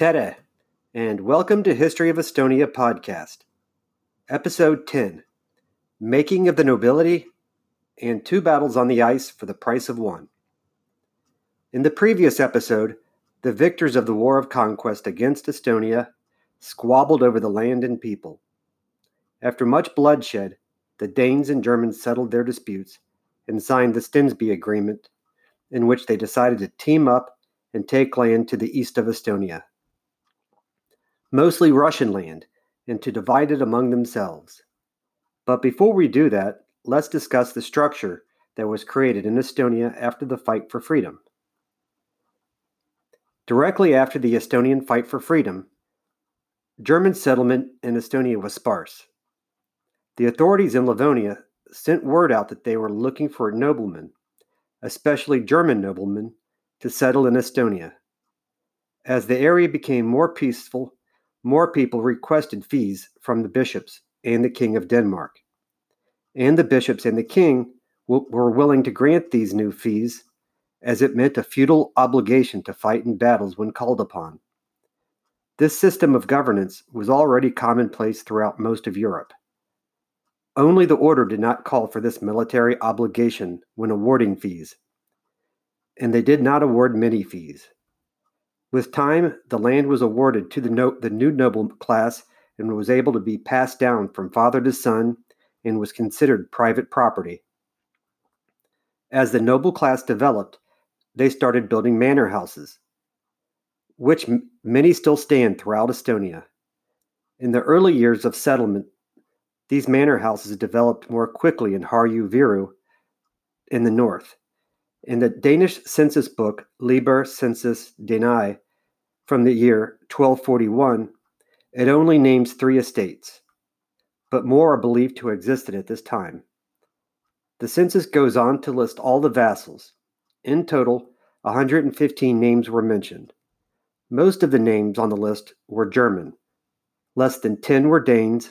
Tere, and welcome to History of Estonia podcast, episode 10 Making of the Nobility and Two Battles on the Ice for the Price of One. In the previous episode, the victors of the War of Conquest against Estonia squabbled over the land and people. After much bloodshed, the Danes and Germans settled their disputes and signed the Stensby Agreement, in which they decided to team up and take land to the east of Estonia mostly Russian land, and to divide it among themselves. But before we do that, let's discuss the structure that was created in Estonia after the fight for freedom. Directly after the Estonian fight for freedom, German settlement in Estonia was sparse. The authorities in Livonia sent word out that they were looking for noblemen, especially German noblemen, to settle in Estonia. As the area became more peaceful more people requested fees from the bishops and the king of Denmark. And the bishops and the king were willing to grant these new fees, as it meant a feudal obligation to fight in battles when called upon. This system of governance was already commonplace throughout most of Europe. Only the order did not call for this military obligation when awarding fees, and they did not award many fees. With time, the land was awarded to the, no- the new noble class and was able to be passed down from father to son and was considered private property. As the noble class developed, they started building manor houses, which m- many still stand throughout Estonia. In the early years of settlement, these manor houses developed more quickly in Harju Viru in the north. In the Danish census book Liber Census Dani from the year 1241, it only names three estates, but more are believed to have existed at this time. The census goes on to list all the vassals. In total, 115 names were mentioned. Most of the names on the list were German. Less than 10 were Danes,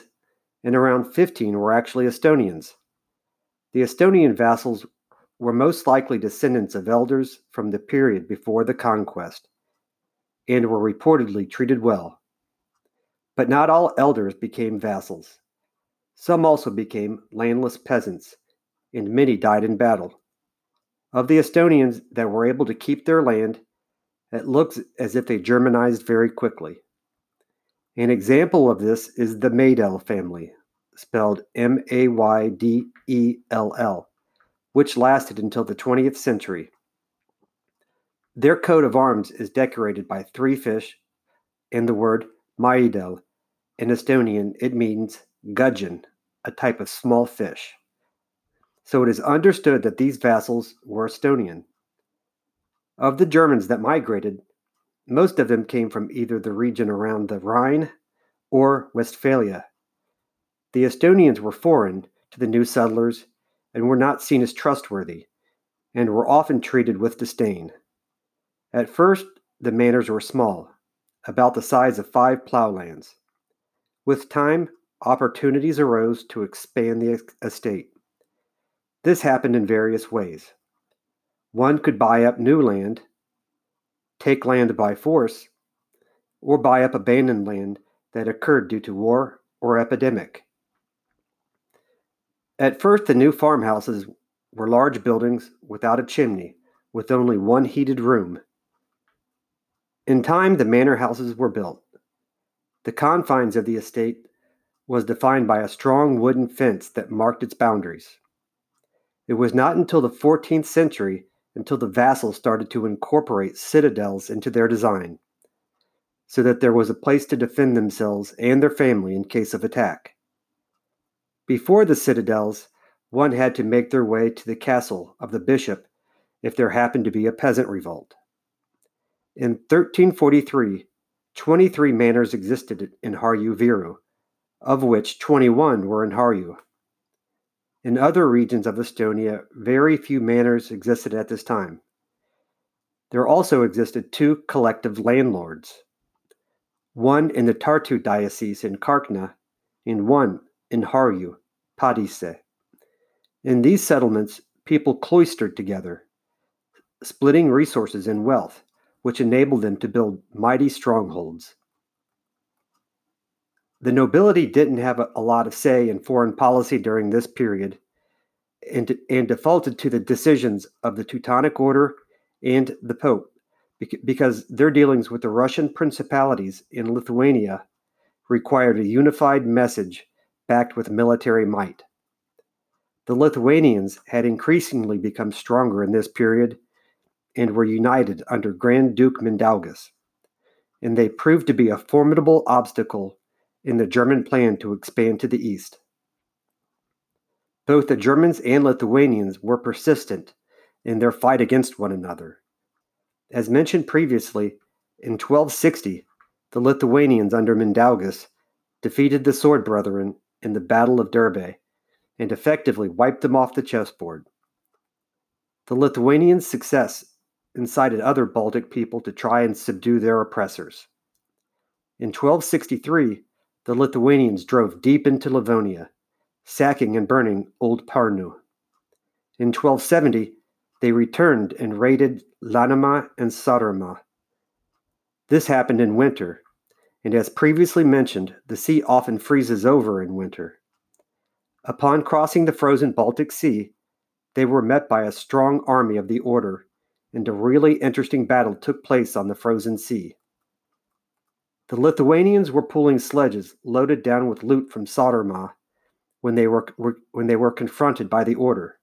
and around 15 were actually Estonians. The Estonian vassals were most likely descendants of elders from the period before the conquest, and were reportedly treated well. But not all elders became vassals. Some also became landless peasants, and many died in battle. Of the Estonians that were able to keep their land, it looks as if they Germanized very quickly. An example of this is the Maydell family, spelled M A Y D E L L which lasted until the 20th century. Their coat of arms is decorated by three fish and the word Maidel. In Estonian, it means gudgeon, a type of small fish. So it is understood that these vassals were Estonian. Of the Germans that migrated, most of them came from either the region around the Rhine or Westphalia. The Estonians were foreign to the new settlers and were not seen as trustworthy, and were often treated with disdain. At first, the manors were small, about the size of five plowlands. With time, opportunities arose to expand the estate. This happened in various ways. One could buy up new land, take land by force, or buy up abandoned land that occurred due to war or epidemic. At first, the new farmhouses were large buildings without a chimney, with only one heated room. In time, the manor houses were built. The confines of the estate was defined by a strong wooden fence that marked its boundaries. It was not until the 14th century until the vassals started to incorporate citadels into their design, so that there was a place to defend themselves and their family in case of attack. Before the citadels, one had to make their way to the castle of the bishop if there happened to be a peasant revolt. In 1343, 23 manors existed in Harju Viru, of which 21 were in Harju. In other regions of Estonia, very few manors existed at this time. There also existed two collective landlords, one in the Tartu diocese in Karkna and one in Harju, Padise. In these settlements, people cloistered together, splitting resources and wealth, which enabled them to build mighty strongholds. The nobility didn't have a, lot of say in foreign policy during this period and, and defaulted to the decisions of the Teutonic Order and the Pope because their dealings with the Russian principalities in Lithuania required a unified message backed with military might. The Lithuanians had increasingly become stronger in this period and were united under Grand Duke Mindaugas, and they proved to be a formidable obstacle in the German plan to expand to the east. Both the Germans and Lithuanians were persistent in their fight against one another. As mentioned previously, in 1260, the Lithuanians under Mindaugas defeated the Sword Brethren in the Battle of Durbe and effectively wiped them off the chessboard. The Lithuanians' success incited other Baltic people to try and subdue their oppressors. In 1263, the Lithuanians drove deep into Livonia, sacking and burning Old Parnu. In 1270, they returned and raided Läänemaa and Saaremaa. This happened in winter, and as previously mentioned, the sea often freezes over in winter. Upon crossing the frozen Baltic Sea, they were met by a strong army of the Order, and a really interesting battle took place on the frozen sea. The Lithuanians were pulling sledges loaded down with loot from Saaremaa when they were, were, when they were confronted by the Order.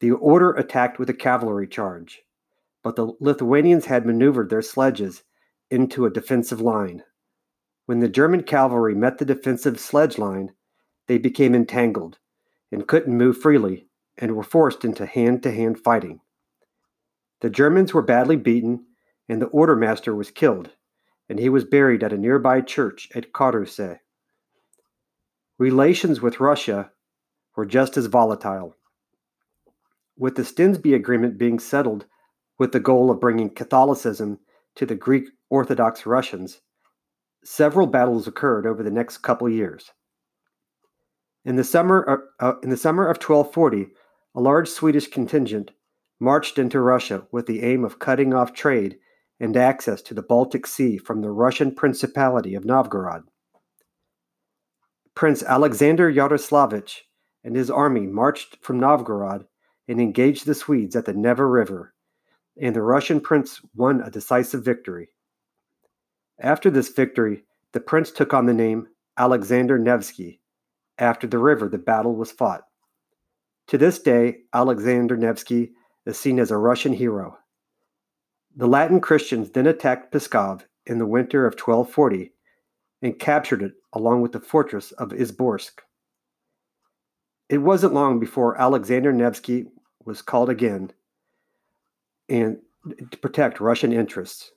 The Order attacked with a cavalry charge, but the Lithuanians had maneuvered their sledges into a defensive line. When the German cavalry met the defensive sledge line, they became entangled and couldn't move freely and were forced into hand to hand fighting. The Germans were badly beaten, and the ordermaster was killed, and he was buried at a nearby church at Karuse. Relations with Russia were just as volatile. With the Stensby Agreement being settled with the goal of bringing Catholicism to the Greek Orthodox Russians, several battles occurred over the next couple years. In the summer uh, in the summer of 1240, a large Swedish contingent marched into Russia with the aim of cutting off trade and access to the Baltic Sea from the Russian Principality of Novgorod. Prince Alexander Yaroslavich and his army marched from Novgorod and engaged the Swedes at the Neva River, and the Russian prince won a decisive victory. After this victory, the prince took on the name Alexander Nevsky, after the river the battle was fought. To this day, Alexander Nevsky is seen as a Russian hero. The Latin Christians then attacked Pskov in the winter of 1240 and captured it along with the fortress of Izborsk. It wasn't long before Alexander Nevsky was called again and to protect Russian interests.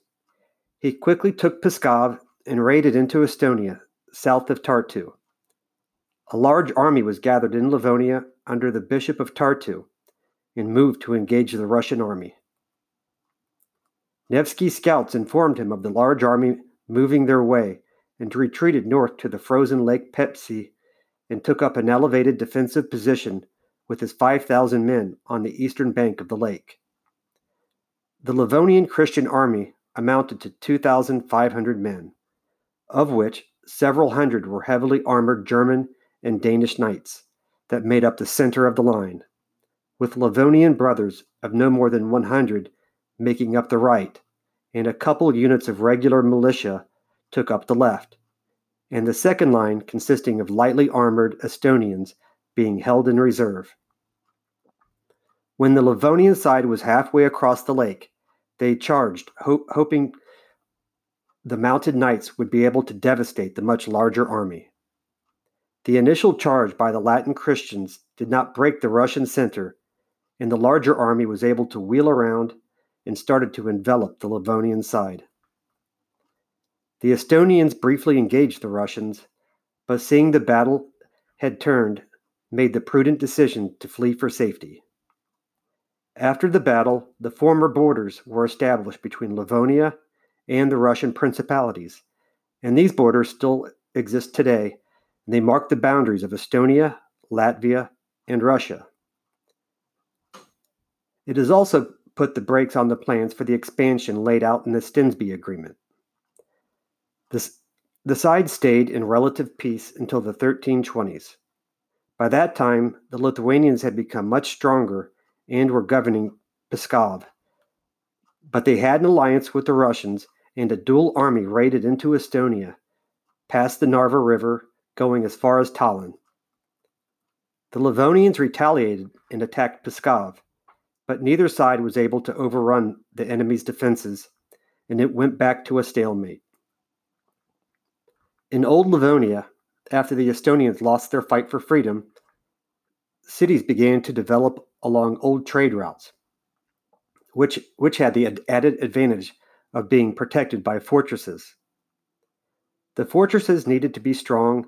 He quickly took Pskov and raided into Estonia, south of Tartu. A large army was gathered in Livonia under the Bishop of Tartu and moved to engage the Russian army. Nevsky's scouts informed him of the large army moving their way and retreated north to the frozen Lake Peipsi and took up an elevated defensive position with his 5,000 men on the eastern bank of the lake. The Livonian Christian army amounted to 2,500 men, of which several hundred were heavily armored German and Danish knights that made up the center of the line, with Livonian brothers of no more than 100 making up the right, and a couple units of regular militia took up the left, and the second line consisting of lightly armored Estonians being held in reserve. When the Livonian side was halfway across the lake, they charged, ho- hoping the mounted knights would be able to devastate the much larger army. The initial charge by the Latin Christians did not break the Russian center, and the larger army was able to wheel around and started to envelop the Livonian side. The Estonians briefly engaged the Russians, but seeing the battle had turned, made the prudent decision to flee for safety. After the battle, the former borders were established between Livonia and the Russian principalities, and these borders still exist today, they mark the boundaries of Estonia, Latvia, and Russia. It has also put the brakes on the plans for the expansion laid out in the Stensby Agreement. This, the sides stayed in relative peace until the 1320s. By that time, the Lithuanians had become much stronger and were governing Pskov. But they had an alliance with the Russians, and a dual army raided into Estonia, past the Narva River, going as far as Tallinn. The Livonians retaliated and attacked Pskov, but neither side was able to overrun the enemy's defenses, and it went back to a stalemate. In Old Livonia, after the Estonians lost their fight for freedom, cities began to develop along old trade routes, which, which had the added advantage of being protected by fortresses. The fortresses needed to be strong,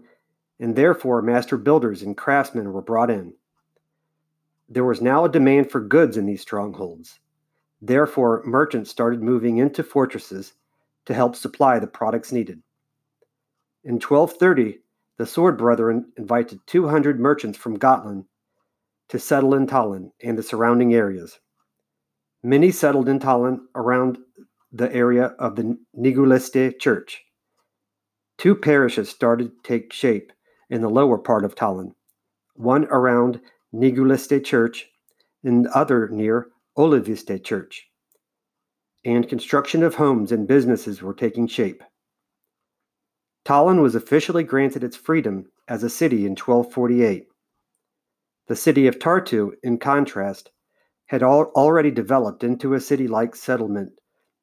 and therefore master builders and craftsmen were brought in. There was now a demand for goods in these strongholds. Therefore, merchants started moving into fortresses to help supply the products needed. In 1230, the Sword Brethren invited 200 merchants from Gotland to settle in Tallinn and the surrounding areas. Many settled in Tallinn around the area of the Niguliste church. Two parishes started to take shape in the lower part of Tallinn, one around Niguliste church and the other near Oleviste church. And construction of homes and businesses were taking shape. Tallinn was officially granted its freedom as a city in 1248. The city of Tartu, in contrast, had al- already developed into a city like settlement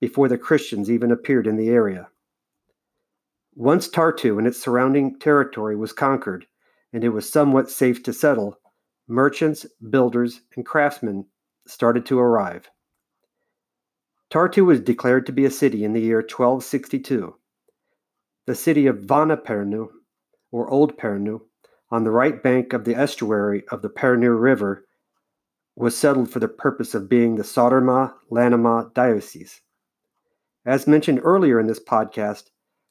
before the Christians even appeared in the area. Once Tartu and its surrounding territory was conquered, and it was somewhat safe to settle, merchants, builders, and craftsmen started to arrive. Tartu was declared to be a city in the year 1262. The city of Vana-Pärnu, or Old Pärnu, on the right bank of the estuary of the Pärnu River, was settled for the purpose of being the Saaremaa Läänemaa diocese. As mentioned earlier in this podcast,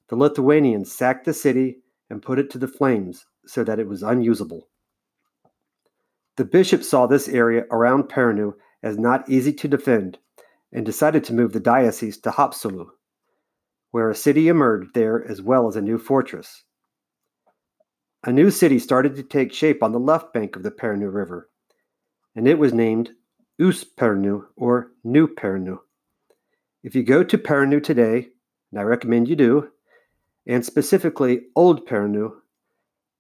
the Lithuanians sacked the city and put it to the flames so that it was unusable. The bishop saw this area around Pärnu as not easy to defend and decided to move the diocese to Haapsalu, where a city emerged there as well as a new fortress. A new city started to take shape on the left bank of the Pärnu River, and it was named Uus-Pärnu or New Pärnu. If you go to Pärnu today, and I recommend you do, and specifically Old Pärnu,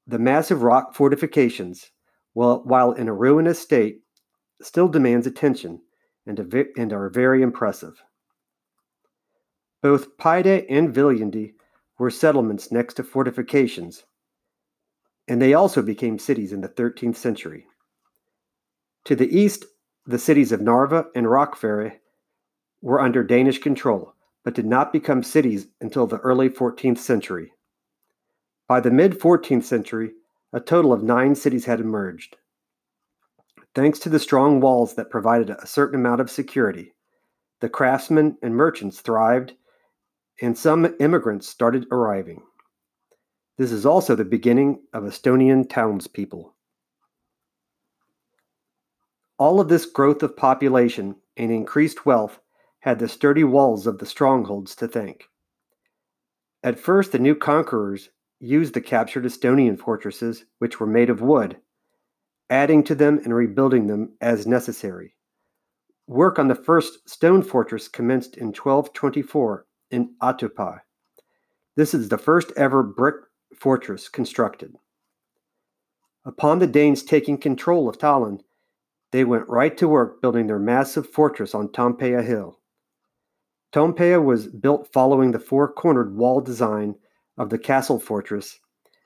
the massive rock fortifications, while, in a ruinous state, still demands attention and, and are very impressive. Both Paide and Viljandi were settlements next to fortifications, and they also became cities in the 13th century. To the east, the cities of Narva and Rakvere were under Danish control, but did not become cities until the early 14th century. By the mid 14th century, a total of nine cities had emerged. Thanks to the strong walls that provided a certain amount of security, the craftsmen and merchants thrived and some immigrants started arriving. This is also the beginning of Estonian townspeople. All of this growth of population and increased wealth had the sturdy walls of the strongholds to thank. At first, the new conquerors used the captured Estonian fortresses, which were made of wood, adding to them and rebuilding them as necessary. Work on the first stone fortress commenced in 1224 in Otepää. This is the first ever brick fortress constructed. Upon the Danes taking control of Tallinn, they went right to work building their massive fortress on Toompea Hill. Toompea was built following the four cornered wall design of the castle fortress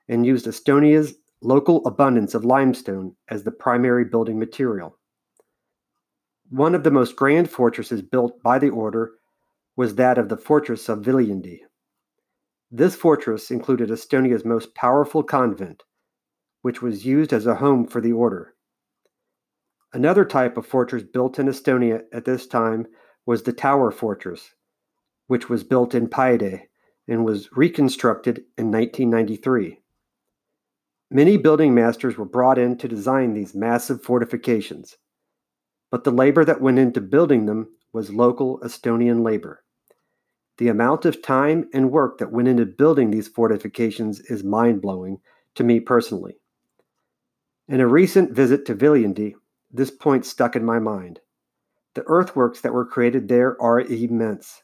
and used Estonia's local abundance of limestone as the primary building material. One of the most grand fortresses built by the order was that of the fortress of Viljandi. This fortress included Estonia's most powerful convent, which was used as a home for the order. Another type of fortress built in Estonia at this time was the Tower Fortress, which was built in Paide and was reconstructed in 1993. Many building masters were brought in to design these massive fortifications, but the labor that went into building them was local Estonian labor. The amount of time and work that went into building these fortifications is mind blowing to me personally. In a recent visit to Viljandi, this point stuck in my mind. The earthworks that were created there are immense.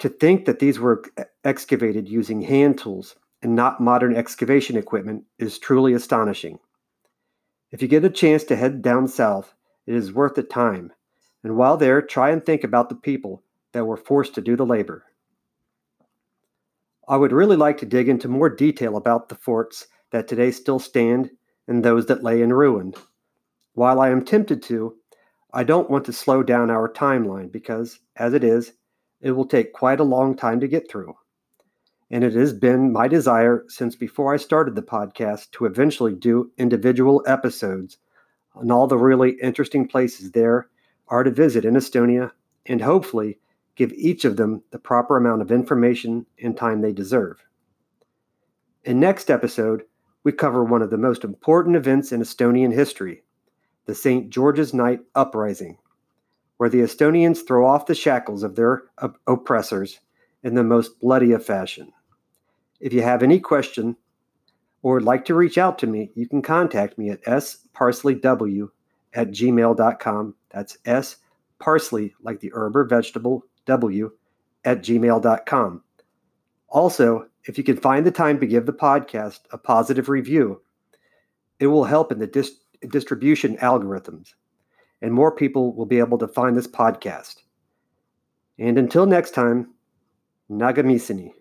To think that these were excavated using hand tools and not modern excavation equipment is truly astonishing. If you get a chance to head down south, it is worth the time, and while there, try and think about the people that were forced to do the labor. I would really like to dig into more detail about the forts that today still stand and those that lay in ruin. While I am tempted to, I don't want to slow down our timeline because, as it is, it will take quite a long time to get through. And it has been my desire since before I started the podcast to eventually do individual episodes on all the really interesting places there are to visit in Estonia and hopefully give each of them the proper amount of information and time they deserve. In next episode, we cover one of the most important events in Estonian history, the St. George's Night Uprising, where the Estonians throw off the shackles of their op- oppressors in the most bloody of fashion. If you have any question or would like to reach out to me, you can contact me at sparsleyw at gmail.com. That's S parsley, like the herb or vegetable, w at gmail.com. Also, if you can find the time to give the podcast a positive review, it will help in the dis- distribution algorithms, and more people will be able to find this podcast. And until next time, Nägemiseni.